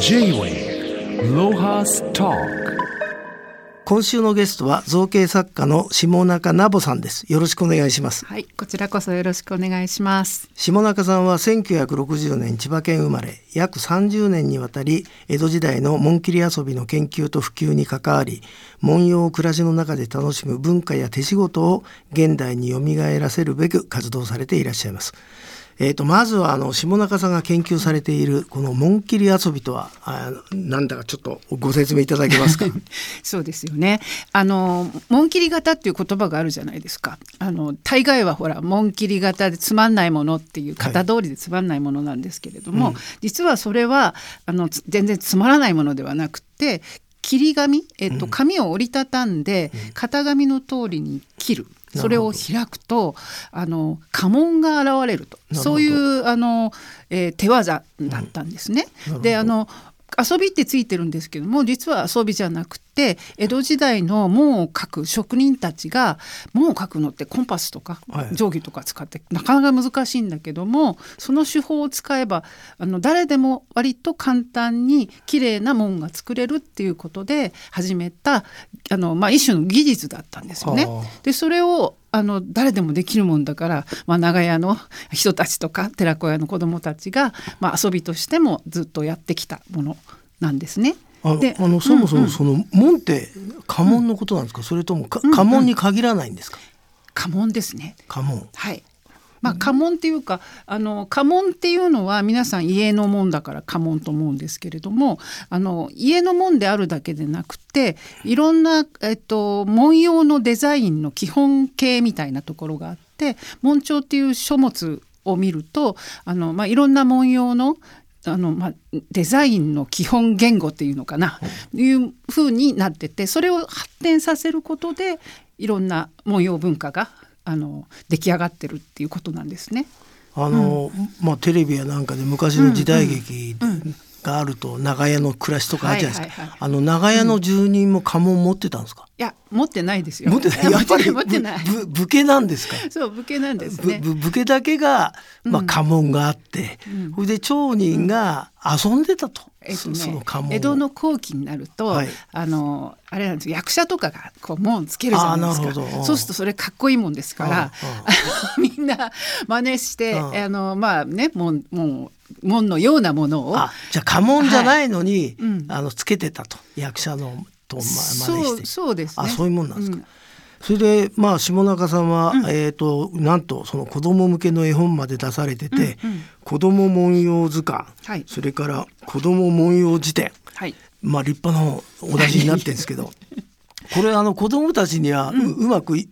J-Way ロハスタ今週のゲストは造形作家の下中ナボさんですよろしくお願いしますはい、こちらこそよろしくお願いします。下中さんは1960年千葉県生まれ約30年にわたり江戸時代の紋切り遊びの研究と普及に関わり文様を暮らしの中で楽しむ文化や手仕事を現代によみがえらせるべく活動されていらっしゃいます。えー、とまずはあの下中さんが研究されているこの紋切り遊びとはあなんだかちょっとご説明いただけますか？そうですよね。あの紋切り型っていう言葉があるじゃないですか。あの大概はほら紋切り型でつまんないものっていう型通りでつまんないものなんですけれども、はいうん実はそれはあのつ全然つまらないものではなくて。切り紙、えっと、紙を折りたたんで、型紙の通りに切る。それを開くとあの家紋が現れると。そういうあの、えー手技だったんですね。であの遊びってついてるんですけども実は遊びじゃなくて江戸時代の門を書く職人たちが門を書くのってコンパスとかはい定規とか使ってなかなか難しいんだけどもその手法を使えばあの誰でも割と簡単に綺麗な門が作れるっていうことで始めたあの、まあ、一種の技術だったんですよねはあ。でそれをあの誰でもできるもんだから、まあ、長屋の人たちとか寺子屋の子どもたちが、まあ、遊びとしてもずっとやってきたものなんですね。あのであのそもそうんうんもその門って家紋のことなんですか、それともか家紋に限らないんですか、家紋ですね。家紋はい。まあ家紋っていうかあの家紋っていうのは皆さん家の門だから家紋と思うんですけれどもあの家の門であるだけでなくていろんな、えっと、文様のデザインの基本形みたいなところがあって紋帳っていう書物を見るとあの、まあ、いろんな文様のあのまあ、デザインの基本言語っていうのかな、いう風になっててそれを発展させることでいろんな文様文化があの出来上がってるっていうことなんですね。あの、まあテレビやなんかで昔の時代劇があると長屋の暮らしとかあるじゃないですか、はいはいはい。あの長屋の住人も家紋持ってたんですか、いや持ってないですよ。持ってない？や やっぱり 持ってない。ぶぶ武家なんですか？そう武家なんですぶね。ぶ武家だけが、まあ、家紋があって、それで町人が遊んでたと、えっとそそのね家紋を。江戸の後期になると、はい。あのあれなんですよ。役者とかがこう門つけるじゃないですか。そうするとそれかっこいいもんですから みんな真似してうん。あのまあね門門門のようなものを。あじゃあ家紋じゃないのに、うん。あのつけてたと役者のと、ま、そうそうですね。あそういうもんなんですか、うん。それでまあ下中さん。は、えっ、となんとその子供向けの絵本まで出されてて、うんうん。子供文様図鑑、はい。それから子供文様辞典はい。まあ立派なお出しになってるんですけど これあの子供たちにはう,、うまくい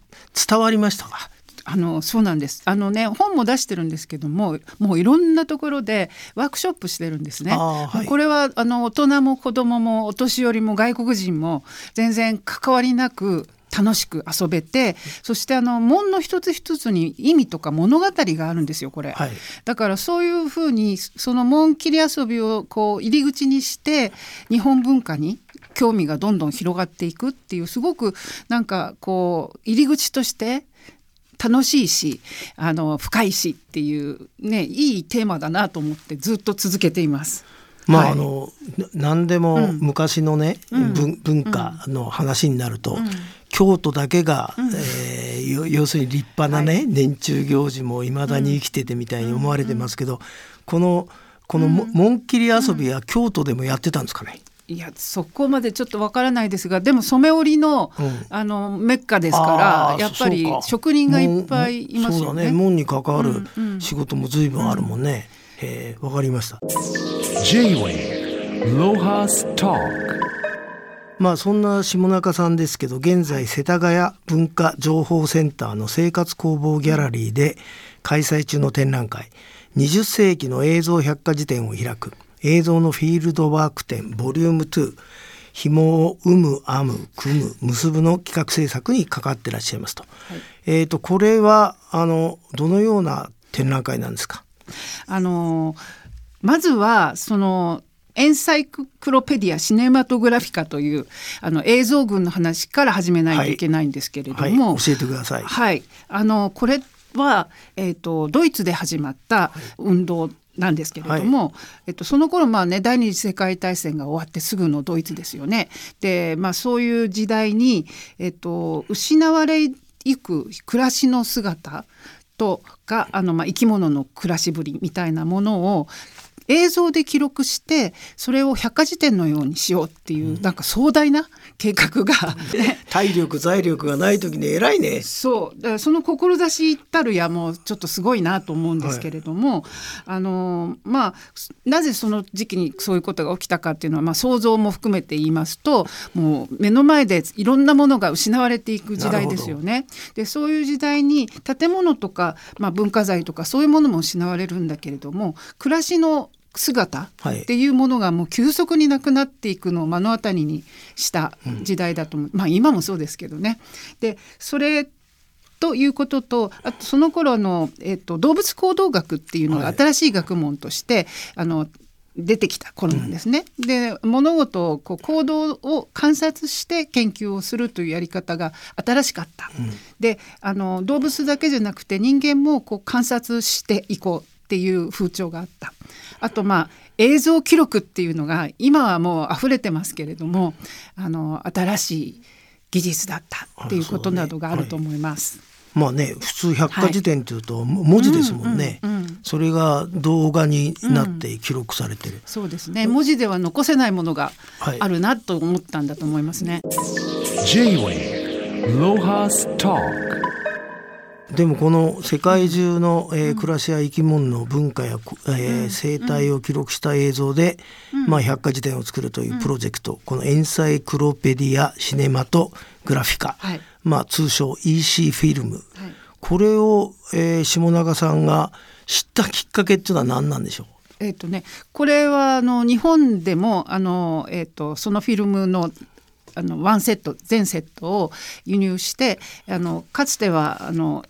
伝わりましたか？あのそうなんですあのね本も出してるんですけどももういろんなところでワークショップしてるんですね。はいこれはあの大人も子供もお年寄りも外国人も全然関わりなく楽しく遊べてそしてあの門の一つ一つに意味とか物語があるんですよこれ。はいだからそういうふうにその門切り遊びをこう入り口にして日本文化に興味がどんどん広がっていくっていうすごくなんかこう入り口として楽しいしあの深いしっていうねいいテーマだなと思ってずっと続けています。まあ、はい。あのな何でもうん。昔のね、うん。文文化の話になると、京都だけが、えーよ要するに立派なね、年中行事もいまだに生きててみたいに思われてますけど、このこのも紋切り遊びは京都でもやってたんですかね？いやそこまでちょっとわからないですがでも染め織りの,、うん。あのメッカですあからーやっぱり職人がいっぱいいますよね。そうだね。門に関わるうんうん。仕事も随分あるもんね。へえわかりました。J-Way ロハスタまあそんな下中さんですけど現在世田谷文化情報センターの生活工房ギャラリーで開催中の展覧会20世紀の映像百科事典を開く映像のフィールドワーク展ボリューム2紐を生む編む組む結ぶの企画制作に関わってらっしゃいますと。えっ、とこれはあのどのような展覧会なんですか？あのまずはそのエンサイクロペディア・シネマトグラフィカというあの映像群の話から始めないといけないんですけれどはいも、教えてください。はい、あのこれは、えー、とドイツで始まった運動なんですけれども、えっと、その頃まあね第二次世界大戦が終わってすぐのドイツですよね。で、まあ、そういう時代に、えっと、失われいく暮らしの姿とがあの、まあ、生き物の暮らしぶりみたいなものを映像で記録してそれを百科事典のようにしようっていう、うん、なんか壮大な計画が、ね、体力財力がない時に偉いね。そう。だからその志たるやもちょっとすごいなと思うんですけれども、はい、あのまあなぜその時期にそういうことが起きたかっていうのは、まあ、想像も含めて言いますともう目の前でいろんなものが失われていく時代ですよね。でそういう時代に建物とか、まあ、文化財とかそういうものも失われるんだけれども暮らしの姿っていうものがもう急速になくなっていくのを目の当たりにした時代だと思う、うん、まあ今もそうですけどね。でそれということとあとその頃の、えーと、動物行動学っていうのが新しい学問として、はい、あの出てきた頃なんですね。うん、で物事をこう行動を観察して研究をするというやり方が新しかった。うん、であの動物だけじゃなくて人間もこう観察していこうっていう風潮があった。あとまあ映像記録っていうのが今はもう溢れてますけれどもあの新しい技術だったっていうことなどがあると思います。まあね普通百科事典というと文字ですもんね、それが動画になって記録されてる、うん、そうですね。文字では残せないものがあるなと思ったんだと思いますね、はい、でもこの世界中の、えー、暮らしや生き物の文化や、えー、生態を記録した映像で、まあ、百科事典を作るというプロジェクト、このエンサイクロペディア・シネマトグラフィカ、はい、まあ、通称 EC フィルム、はい、これを、えー、下永さんが知ったきっかけっていうのは何なんでしょう？えーとね、これはあの日本でもあの、えーとそのフィルムのあのワンセット全セットを輸入してあのかつてはあの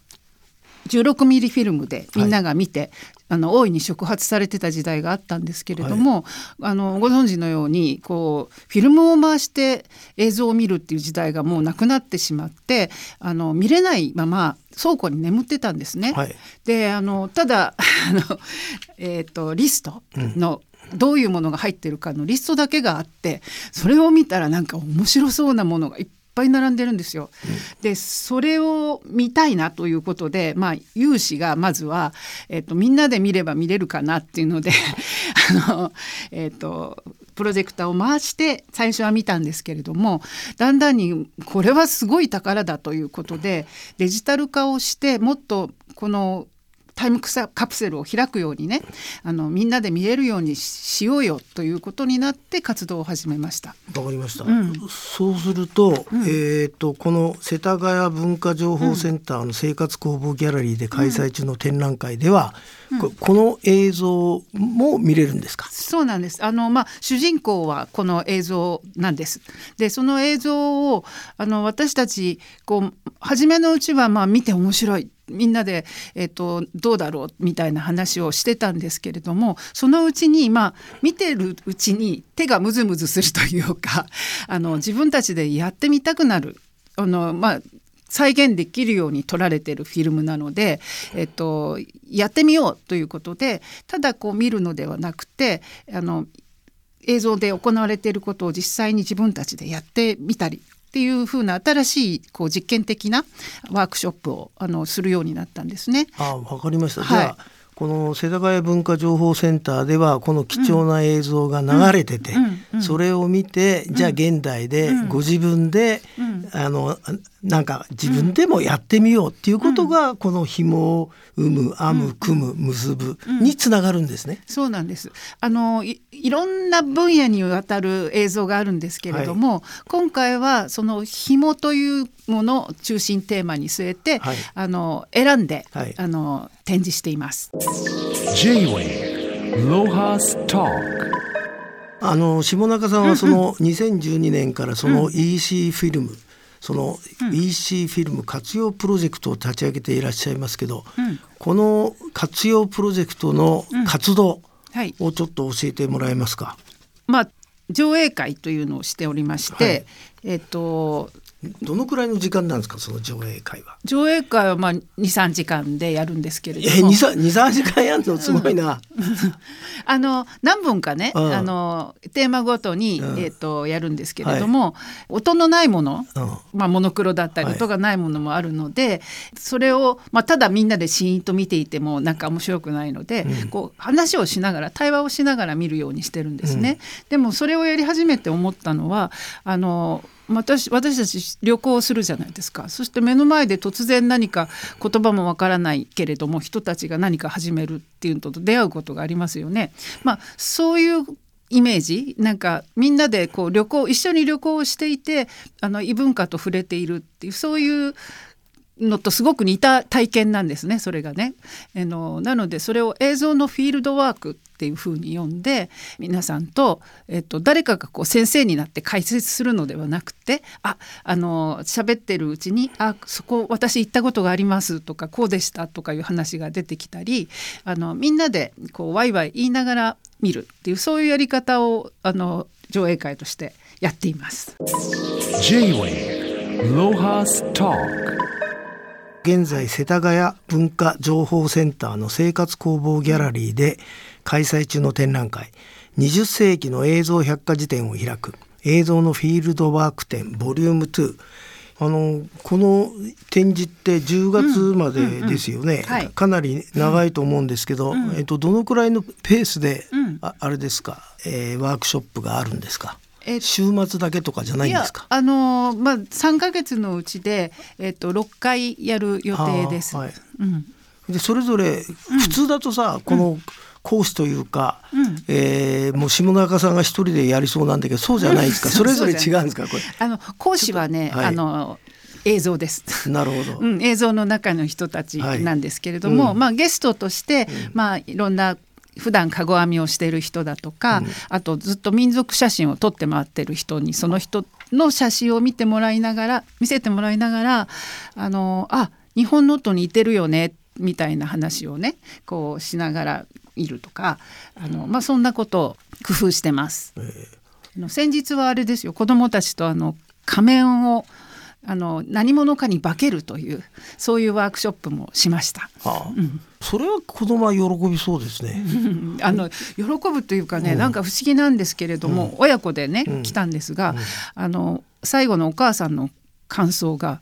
16ミリフィルムでみんなが見て、はい、あの大いに触発されてた時代があったんですけれども、はい、あのご存知のようにこうフィルムを回して映像を見るっていう時代がもうなくなってしまってあの見れないまま倉庫に眠ってたんですね。はい、であのただあの、えーと、リストの、どういうものが入ってるかのリストだけがあってそれを見たらなんか面白そうなものがいっぱい並んでるんですよ。うん、でそれを見たいなということで、まあ、有志がまずは、えっと、みんなで見れば見れるかなっていうので あの、えっと、プロジェクターを回して最初は見たんですけれどもだんだんにこれはすごい宝だということでデジタル化をしてもっとこのタイムカプセルを開くようにねあのみんなで見えるようにしようよということになって活動を始めました。わかりました、うん、そうすると,、うん、えーと、この世田谷文化情報センターの生活工房ギャラリーで開催中の展覧会では、うん、ここの映像も見れるんですか？そうなんです。あの、まあ、主人公はこの映像なんです。でその映像をあの私たちこう初めのうちはまあ見て面白いみんなで、えーと、どうだろうみたいな話をしてたんですけれどもそのうちにまあ見てるうちに手がムズムズするというか あの自分たちでやってみたくなる。あの、まあ、再現できるように撮られてるフィルムなので、えっと、やってみようということでただこう見るのではなくてあの映像で行われていることを実際に自分たちでやってみたりっていうふうな新しいこう実験的なワークショップをあのするようになったんですね。あわかりました、はい、じゃあこの世田谷文化情報センターではこの貴重な映像が流れてて、それを見てじゃあ現代でご自分で、あのなんか自分でもやってみようっていうことが、この紐を生む編む組む結ぶにつながるんですね。そうなんです。あのいろんな分野にわたる映像があるんですけれども、はい、今回はその紐というものを中心テーマに据えて、はい、あの選んで、はい、あの展示しています。J-Way ロハスターあの下中さんはその2012年からその EC フィルム、その EC フィルム活用プロジェクトを立ち上げていらっしゃいますけど、うん、この活用プロジェクトの活動をちょっと教えてもらえますか？まあ上映会というのをしておりまして、はい、えっ、とどのくらいの時間なんですかその上映会は？上映会はまあ23時間でやるんですけれどえも23時間やるのすごいな。あの何本かね、うん。あのテーマごとに、うん。えー、とやるんですけれども、音のないもの、うん。まあ、モノクロだったりはい。音がないものもあるので、それを、まあ、ただみんなでシーンと見ていてもなんか面白くないので、うん。こう話をしながら対話をしながら見るようにしてるんですね。でもそれをやり始めて思ったのはあの私私たち旅行するじゃないですかそして目の前で突然何か言葉もわからないけれども人たちが何か始めるっていうのと出会うことがありますよね。まあ、そういうイメージなんかみんなでこう旅行一緒に旅行をしていてあの異文化と触れているっていうそういうのとすごく似た体験なんですねそれがね。あのなのでそれを映像のフィールドワークっていうふうに呼んで皆さんと、えっと、誰かがこう先生になって解説するのではなくてああの喋ってるうちに「あそこ私行ったことがあります」とか「こうでした」とかいう話が出てきたりあのみんなでこうワイワイ言いながら見るっていうそういうやり方をあの上映会としてやっています。J-Wave Lohas Talk 現在世田谷文化情報センターの生活工房ギャラリーで開催中の展覧会。20世紀の映像百科事典を開く。映像のフィールドワーク展ボリューム2あのこの展示って10月までですよね、はい。かなり長いと思うんですけど、えっと、どのくらいのペースで、うん。ああれですか、えーワークショップがあるんですか？え週末だけとかじゃないんですか？やあのまあ3ヶ月のうちでえっと6回やる予定です。はい。うん。でそれぞれ普通だとさ、この講師というか、うん。えーもう下中さんが一人でやりそうなんだけどそうじゃないですか、それぞれ違うんですか？こあの講師はね、はい。あの映像です。れなるほど、うん、映像の中の人たちはい。なんですけれども、うん。まあ、ゲストとして、まあ、いろんな普段かご編みをしている人だとか、あとずっと民族写真を撮って回ってる人にその人の写真を見てもらいながら見せてもらいながらあのあ日本のと似てるよねみたいな話をねこうしながらいるとかあの、まあ、そんなことを工夫してます。あの先日はあれですよ。子どもたちとあの仮面をあの何者かに化けるというそういうワークショップもしました。はあ。それは子供は喜びそうですね、う んあの喜ぶというかね、なんか不思議なんですけれども、親子でね、来たんですが、あの最後のお母さんの感想が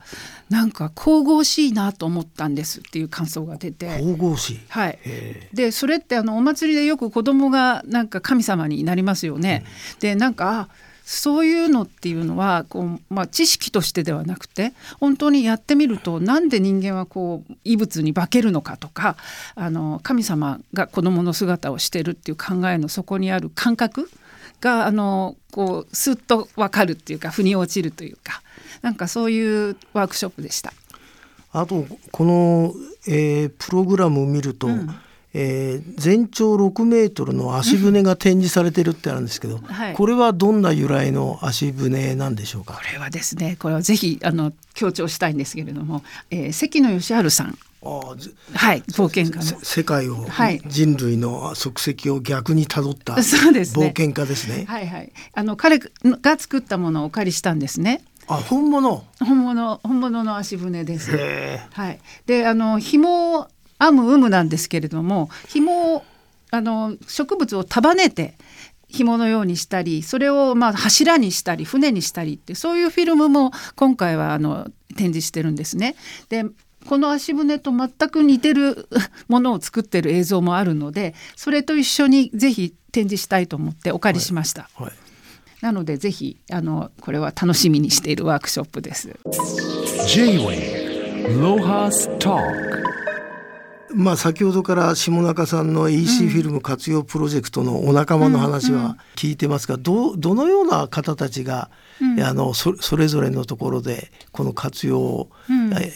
なんか神々しいなと思ったんですっていう感想が出て。神々しい。はい、へでそれってあのお祭りでよく子供がなんか神様になりますよね。でなんかあそういうのっていうのはこう、まあ、知識としてではなくて本当にやってみるとなんで人間はこう異物に化けるのかとかあの神様が子供の姿をしてるっていう考えのそこにある感覚があのこうスッと分かるっていうか腑に落ちるというかなんかそういうワークショップでした。あとこの、えープログラムを見ると、えー全長6メートルの足船が展示されてるってあるんですけど、はい。これはどんな由来の足船なんでしょうか？これはですねこれはぜひあの強調したいんですけれども、えー関野義治さん。あはい冒険家世界を、はい。人類の足跡を逆にたどったそうですね。冒険家ですね。はいはい。あの彼が作ったものをお借りしたんですねあ本物。本物本物の足船です。はい。であの紐を編む有無なんですけれども紐をあの植物を束ねて紐のようにしたりそれをまあ柱にしたり船にしたりってそういうフィルムも今回はあの展示してるんですね。でこの足船と全く似てるものを作ってる映像もあるのでそれと一緒にぜひ展示したいと思ってお借りしました。はいなのでぜひあのこれは楽しみにしているワークショップです。J-Wave Lohas Talk まあ先ほどから下中さんの EC フィルム活用プロジェクトのお仲間の話は聞いてますが、どうどのような方たちが、あのそそれぞれのところでこの活用を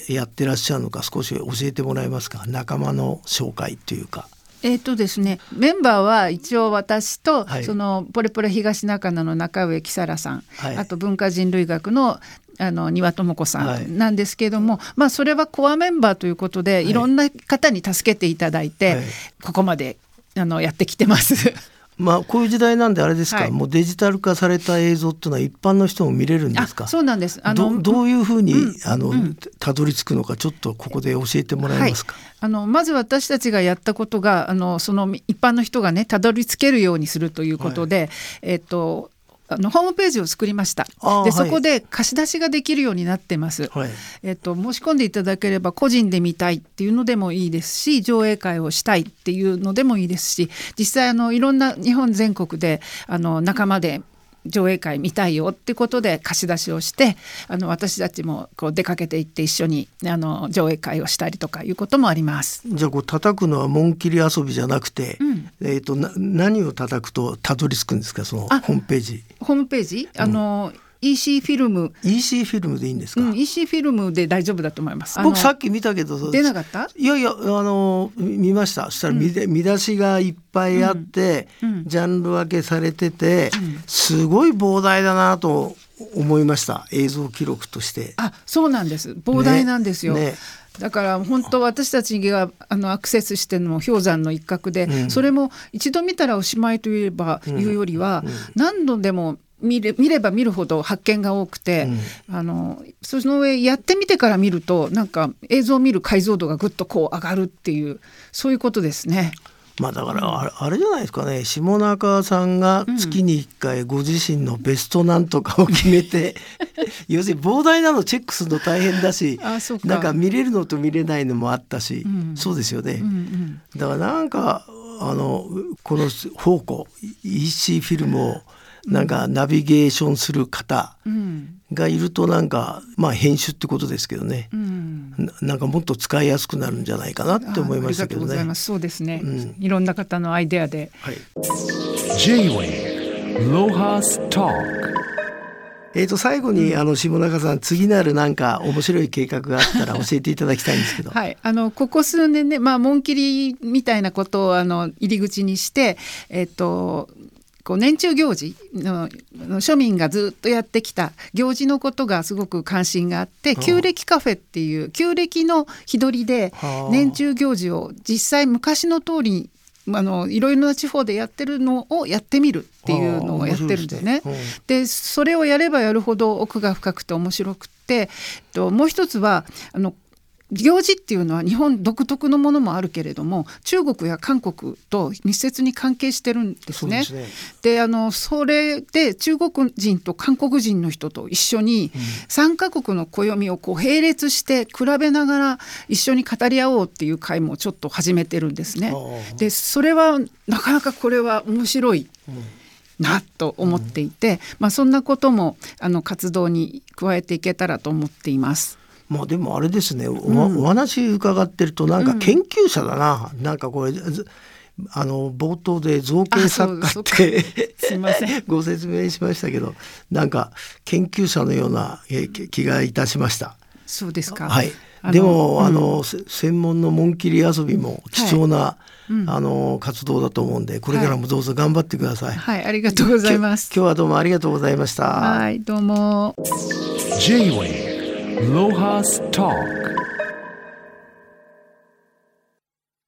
えやってらっしゃるのか少し教えてもらえますか？仲間の紹介というか。えーとですね、メンバーは一応私と、はい。そのポレポレ東中野の中上木更さん、はい。あと文化人類学のあの庭智子さはい。んなんですけれども、まあそれはコアメンバーということで、い、ろんな方に助けていただいて、はい。ここまであのやってきてます。まあこういう時代なんであれですか、はい。もうデジタル化された映像っていうのは一般の人も見れるんですか？あそうなんです。あのどどういうふうに、うん。あの、うん。たどり着くのかちょっとここで教えてもらえますか、あのまず私たちがやったことがあのその一般の人がねたどり着けるようにするということで、えっとあのホームページを作りました。でそこで貸し出しができるようになってます、はい。えっと、申し込んでいただければ個人で見たいっていうのでもいいですし上映会をしたいっていうのでもいいですし実際あのいろんな日本全国であの仲間で上映会見たいよってことで貸し出しをしてあの私たちもこう出かけていって一緒にあの上映会をしたりとかいうこともあります。じゃあこう叩くのは紋切り遊びじゃなくて、うん。えっ、とな何を叩くとたどり着くんですか？そのあホームページ。ホームページ？あの、EC フィルム、EC フィルムでいいんですか、うん、EC フィルムで大丈夫だと思います。僕さっき見たけど出なかった？いやいやあの見ました。そしたら見,、見出しがいっぱいあって、うん。うん。ジャンル分けされてて、すごい膨大だなと思いました。映像記録として。あそうなんです。膨大なんですよ。ね。ねだから本当私たちがあのアクセスしてるのも氷山の一角で、うん。それも一度見たらおしまいといえば、いうよりは、何度でも見れ見れば見るほど発見が多くて、あのその上やってみてから見るとなんか映像を見る解像度がぐっとこう上がるっていうそういうことですね。まあだからあれじゃないですかね。下中さんが月に1回ご自身のベストなんとかを決めて、要するに膨大なのチェックするの大変だしなんか見れるのと見れないのもあったし、ん。そうですよね。うんうん。だからなんかあのこの宝庫 EC フィルムをなんかナビゲーションする方うん。がいるとなんかまあ編集ってことですけどね、うん。ななんかもっと使いやすくなるんじゃないかなって思いましたけどね。あありがとうございま。す。そうですね、うん。いろんな方のアイデアで。はい。J-Wave Lohas Talk. えー、と最後にあの下中さん次なるなんか面白い計画があったら教えていただきたいんですけど。はい、あのここ数年ね、まあ、紋切りみたいなことをあの入り口にして、えっと、こう年中行事のの庶民がずっとやってきた行事のことがすごく関心があって旧暦カフェっていう旧暦の日取りではあ。年中行事を実際昔の通りにあのいろいろな地方でやってるのをやってみるっていうのをやってるんですね。でそれをやればやるほど奥が深くて面白くて、えっと、もう一つはあの行事っていうのは日本独特のものもあるけれども中国や韓国と密接に関係してるんですね。ですねであのそれで中国人と韓国人の人と一緒に3カ国の暦をこう並列して比べながら一緒に語り合おうっていう会もちょっと始めてるんですねでそれはなかなかこれは面白い。なと思っていて、まあ、そんなこともあの活動に加えていけたらと思っています。まあでもあれですねお,、お話伺ってるとなんか研究者だな、なんかこれずあの冒頭で造形作家って すいませんご説明しましたけどなんか研究者のようなえ気気がいたしました。そうですか。はいでも、うんあのせ専門の紋切り遊びも貴重な、あの活動だと思うんでこれからもどうぞ頑張ってください。はい、ありがとうございます。今日はどうもありがとうございました。はい、どうも。J-Wave Lohas Talk